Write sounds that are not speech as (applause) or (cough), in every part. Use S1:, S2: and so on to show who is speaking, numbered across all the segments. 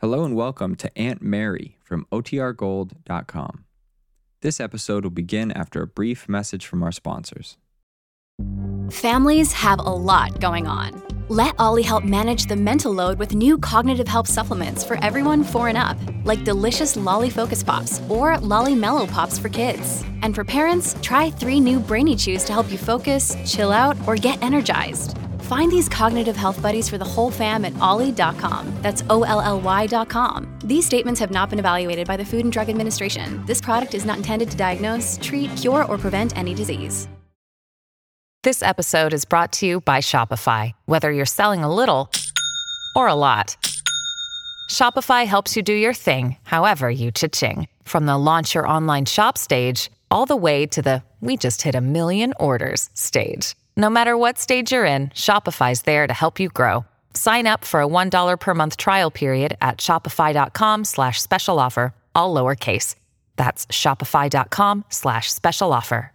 S1: Hello and welcome to Aunt Mary from OTRGold.com. This episode will begin after a brief message from our sponsors.
S2: Families have a lot going on. Let OLLY help manage the mental load with new cognitive help supplements for everyone four and up, like delicious OLLY Focus Pops or OLLY Mellow Pops for kids. And for parents, try three new Brainy Chews to help you focus, chill out, or get energized. Find these cognitive health buddies for the whole fam at olly.com. That's O L L Y.com. These statements have not been evaluated by the Food and Drug Administration. This product is not intended to diagnose, treat, cure, or prevent any disease.
S3: This episode is brought to you by Shopify. Whether you're selling a little or a lot, Shopify helps you do your thing, however you cha-ching. From the launch your online shop stage, all the way to the we just hit a million orders stage. No matter what stage you're in, Shopify's there to help you grow. Sign up for a $1 per month trial period at shopify.com slash special offer, all lowercase. That's shopify.com slash special offer.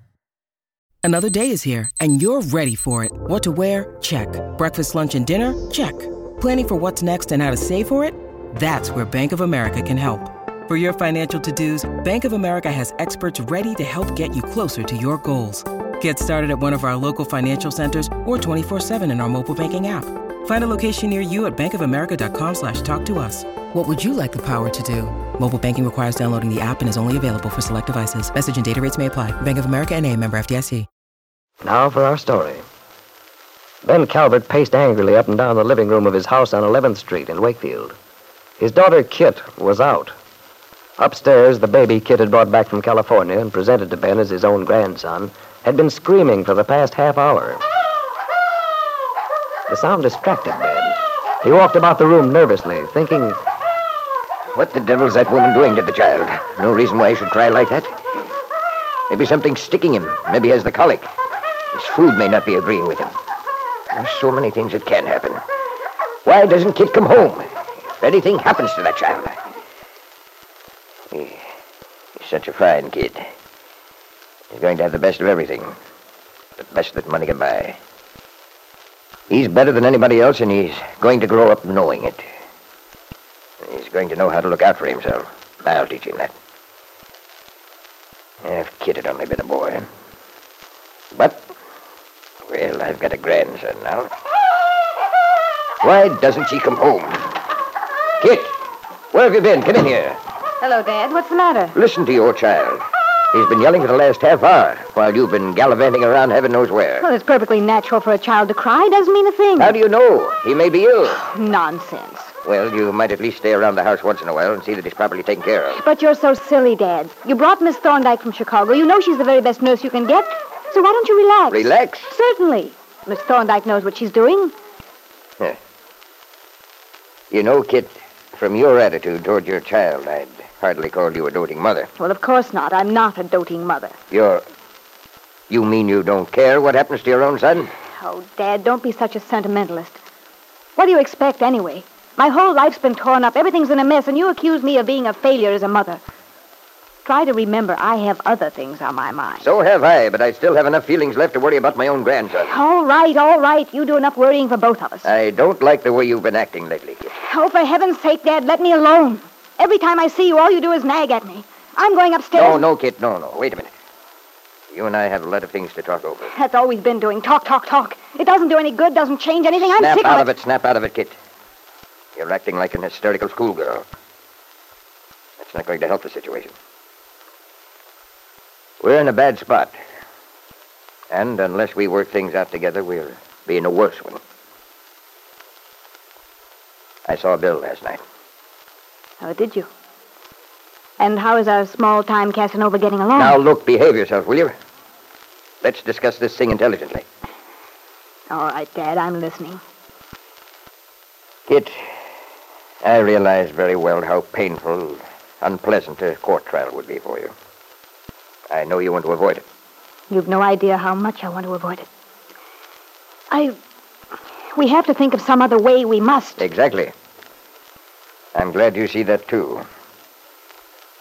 S4: Another day is here, and you're ready for it. What to wear? Check. Breakfast, lunch, and dinner? Check. Planning for what's next and how to save for it? That's where Bank of America can help. For your financial to-dos, Bank of America has experts ready to help get you closer to your goals. Get started at one of our local financial centers or 24-7 in our mobile banking app. Find a location near you at bankofamerica.com slash talk to us. What would you like the power to do? Mobile banking requires downloading the app and is only available for select devices. Message and data rates may apply. Bank of America and a member FDIC.
S5: Now for our story. Ben Calvert paced angrily up and down the living room of his house on 11th Street in Wakefield. His daughter, Kit, was out. Upstairs, the baby Kit had brought back from California and presented to Ben as his own grandson had been screaming for the past half hour. The sound distracted Ben. He walked about the room nervously, thinking,
S6: What the devil's that woman doing to the child? No reason why he should cry like that. Maybe something's sticking him. Maybe he has the colic. His food may not be agreeing with him. There's so many things that can happen. Why doesn't Kit come home? If anything happens to that child. He, he's such a fine kid. He's going to have the best of everything. The best that money can buy. He's better than anybody else, and he's going to grow up knowing it. He's going to know how to look out for himself. I'll teach him that. If Kit had only been a boy. But, well, I've got a grandson now. Why doesn't she come home? Kit, where have you been? Come in here.
S7: Hello, Dad. What's the matter?
S6: Listen to your child. He's been yelling for the last half hour while you've been gallivanting around heaven knows where.
S7: Well, it's perfectly natural for a child to cry. It Doesn't mean a thing.
S6: How do you know? He may be ill.
S7: Nonsense.
S6: Well, you might at least stay around the house once in a while and see that he's properly taken care of.
S7: But you're so silly, Dad. You brought Miss Thorndyke from Chicago. You know she's the very best nurse you can get. So why don't you relax?
S6: Relax?
S7: Certainly. Miss Thorndyke knows what she's doing.
S6: Huh. You know, Kit, from your attitude toward your child, I'd hardly called you a doting mother.
S7: Well, of course not. I'm not a doting mother.
S6: You're. You mean you don't care what happens to your own son?
S7: Oh, Dad, don't be such a sentimentalist. What do you expect, anyway? My whole life's been torn up. Everything's in a mess, and you accuse me of being a failure as a mother. Try to remember I have other things on my mind.
S6: So have I, but I still have enough feelings left to worry about my own grandson.
S7: All right, all right. You do enough worrying for both of us.
S6: I don't like the way you've been acting lately,
S7: Oh, for heaven's sake, Dad, let me alone. Every time I see you, all you do is nag at me. I'm going upstairs.
S6: No, no, Kit, no, no. Wait a minute. You and I have a lot of things to talk over.
S7: That's all we've been doing. Talk, talk, talk. It doesn't do any good, doesn't change anything. I'm
S6: snap
S7: sick
S6: out
S7: of
S6: of it, snap out of it, Kit. You're acting like an hysterical schoolgirl. That's not going to help the situation. We're in a bad spot. And unless we work things out together, we'll be in a worse one. I saw Bill last night.
S7: Oh, did you? And how is our small-time Casanova getting along?
S6: Now, look, behave yourself, will you? Let's discuss this thing intelligently.
S7: All right, Dad, I'm listening.
S6: Kit, I realize very well how painful, unpleasant a court trial would be for you. I know you want to avoid it.
S7: You've no idea how much I want to avoid it. I. We have to think of some other way. We must.
S6: Exactly. I'm glad you see that, too.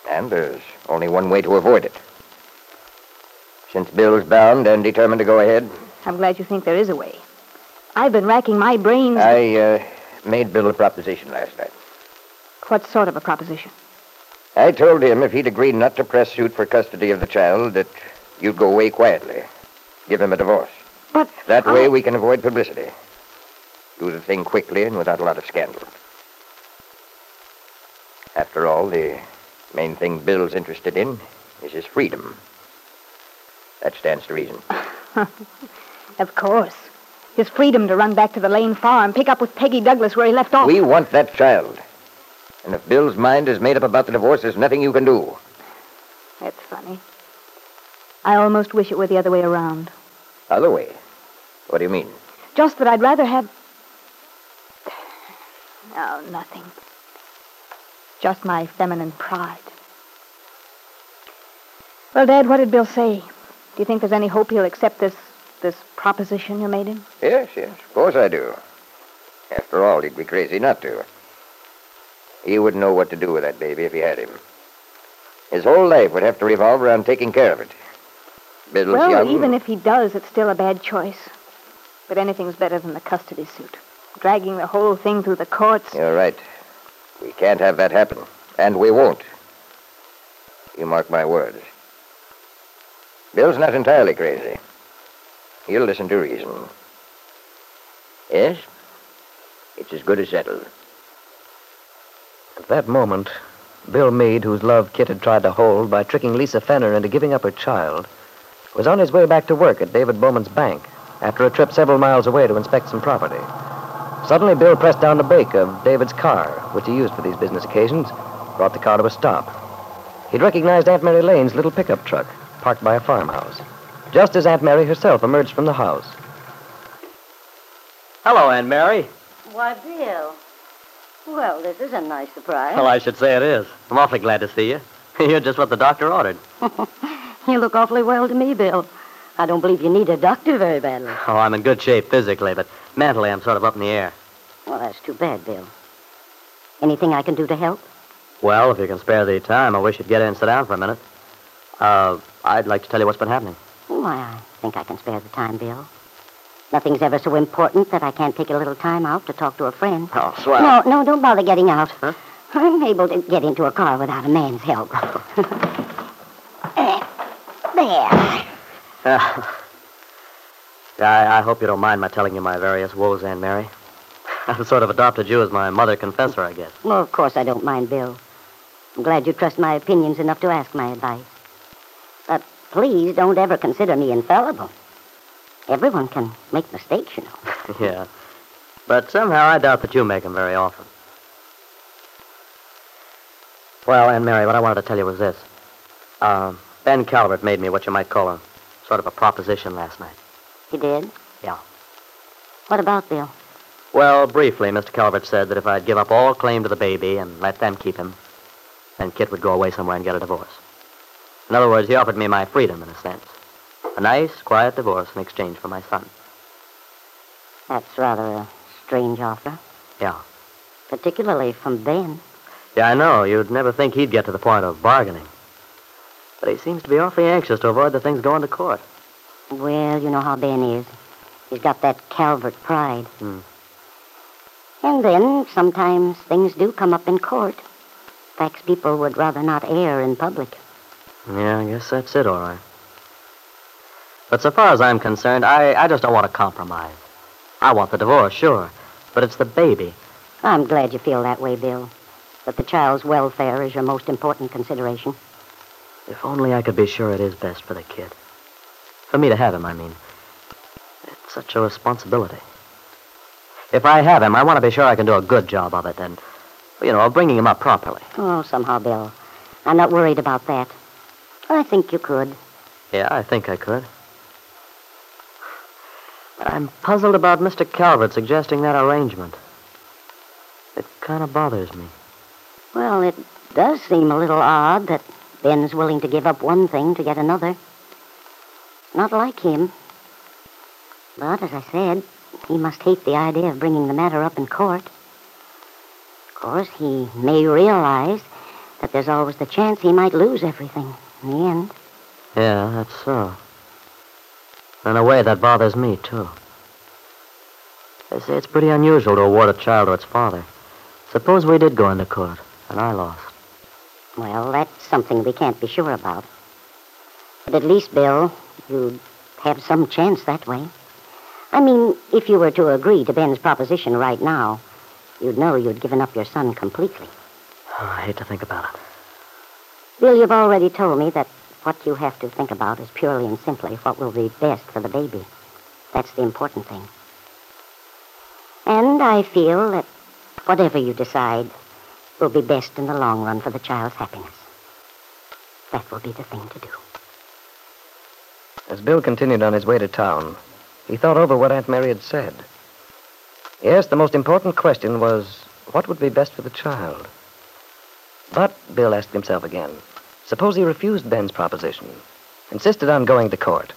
S6: And there's only one way to avoid it. Since Bill's bound and determined to go ahead,
S7: I'm glad you think there is a way. I've been racking my brains.
S6: I uh, made Bill a proposition last night.
S7: What sort of a proposition?
S6: I told him if he'd agree not to press suit for custody of the child, that you'd go away quietly. Give him a divorce.
S7: But
S6: That way we can avoid publicity. Do the thing quickly and without a lot of scandal. After all, the main thing Bill's interested in is his freedom. That stands to reason. (laughs)
S7: Of course. His freedom to run back to the Lane farm, pick up with Peggy Douglas where he left off.
S6: We want that child. And if Bill's mind is made up about the divorce, there's nothing you can do.
S7: That's funny. I almost wish it were the other way around.
S6: Other way. What do you mean?
S7: Just that I'd rather have. (sighs) No, nothing. Just my feminine pride. Well, Dad, what did Bill say? Do you think there's any hope he'll accept this this proposition you made him?
S6: Yes, yes, of course I do. After all, he'd be crazy not to. He wouldn't know what to do with that baby if he had him. His whole life would have to revolve around taking care of it. Bill's
S7: well,
S6: young.
S7: even if he does, it's still a bad choice. But anything's better than the custody suit. Dragging the whole thing through the courts.
S6: You're right. We can't have that happen. And we won't. You mark my words. Bill's not entirely crazy. He'll listen to reason. Yes? It's as good as settled.
S5: At that moment, Bill Meade, whose love Kit had tried to hold by tricking Lisa Fenner into giving up her child, was on his way back to work at David Bowman's bank after a trip several miles away to inspect some property. Suddenly, Bill pressed down the brake of David's car, which he used for these business occasions, brought the car to a stop. He'd recognized Aunt Mary Lane's little pickup truck, parked by a farmhouse, just as Aunt Mary herself emerged from the house.
S8: Hello, Aunt Mary.
S9: Why, Bill. Well, this is a nice surprise.
S8: Well, I should say it is. I'm awfully glad to see you. (laughs) You're just what the doctor ordered. (laughs)
S9: You look awfully well to me, Bill. I don't believe you need a doctor very badly.
S8: Oh, I'm in good shape physically, but mentally I'm sort of up in the air.
S9: Well, that's too bad, Bill. Anything I can do to help?
S8: Well, if you can spare the time, I wish you'd get in and sit down for a minute. Uh, I'd like to tell you what's been happening.
S9: Why, I think I can spare the time, Bill. Nothing's ever so important that I can't take a little time out to talk to a friend.
S8: Oh, swell.
S9: No, no, don't bother getting out. I'm able to get into a car without a man's help. (laughs) (laughs) Eh, (laughs)
S8: I, I hope you don't mind my telling you my various woes, Aunt Mary. (laughs) I've sort of adopted you as my mother confessor, I guess.
S9: Well, of course I don't mind, Bill. I'm glad you trust my opinions enough to ask my advice. But please don't ever consider me infallible. Everyone can make mistakes, you know. (laughs)
S8: yeah. But somehow I doubt that you make them very often. Well, Aunt Mary, what I wanted to tell you was this. Um, ben Calvert made me what you might call a sort of a proposition last night.
S9: You did?
S8: Yeah.
S9: What about Bill?
S8: Well, briefly, Mr. Calvert said that if I'd give up all claim to the baby and let them keep him, then Kit would go away somewhere and get a divorce. In other words, he offered me my freedom, in a sense. A nice, quiet divorce in exchange for my son.
S9: That's rather a strange offer,
S8: Yeah.
S9: particularly from Ben.
S8: Yeah, I know. You'd never think he'd get to the point of bargaining. But he seems to be awfully anxious to avoid the things going to court.
S9: Well, you know how Ben is. He's got that Calvert pride.
S8: Hmm.
S9: And then sometimes things do come up in court. Facts people would rather not air in public.
S8: Yeah, I guess that's it, all right. But so far as I'm concerned, I, I just don't want to compromise. I want the divorce, sure. But it's the baby.
S9: I'm glad you feel that way, Bill. That the child's welfare is your most important consideration.
S8: If only I could be sure it is best for the kid. For me to have him, I mean. It's such a responsibility. If I have him, I want to be sure I can do a good job of it and, you know, of bringing him up properly.
S9: Oh, somehow, Bill. I'm not worried about that. I think you could.
S8: Yeah, I think I could. But I'm puzzled about Mr. Calvert suggesting that arrangement. It kind of bothers me.
S9: Well, it does seem a little odd that Ben's willing to give up one thing to get another. Not like him. But, as I said, he must hate the idea of bringing the matter up in court. Of course, he may realize that there's always the chance he might lose everything in the end.
S8: Yeah, that's so. In a way, that bothers me, too. They say it's pretty unusual to award a child to its father. Suppose we did go into court. and I lost.
S9: Well, that's something we can't be sure about. But at least, Bill, you'd have some chance that way. I mean, if you were to agree to Ben's proposition right now, you'd know you'd given up your son completely.
S8: Oh, I hate to think about it.
S9: Bill, you've already told me that what you have to think about is purely and simply what will be best for the baby. That's the important thing. And I feel that whatever you decide will be best in the long run for the child's happiness. That will be the thing to do.
S5: As Bill continued on his way to town, he thought over what Aunt Mary had said. Yes, the most important question was what would be best for the child? But Bill asked himself again suppose he refused Ben's proposition, insisted on going to court.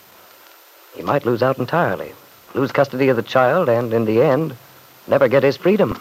S5: He might lose out entirely, lose custody of the child, and in the end, never get his freedom.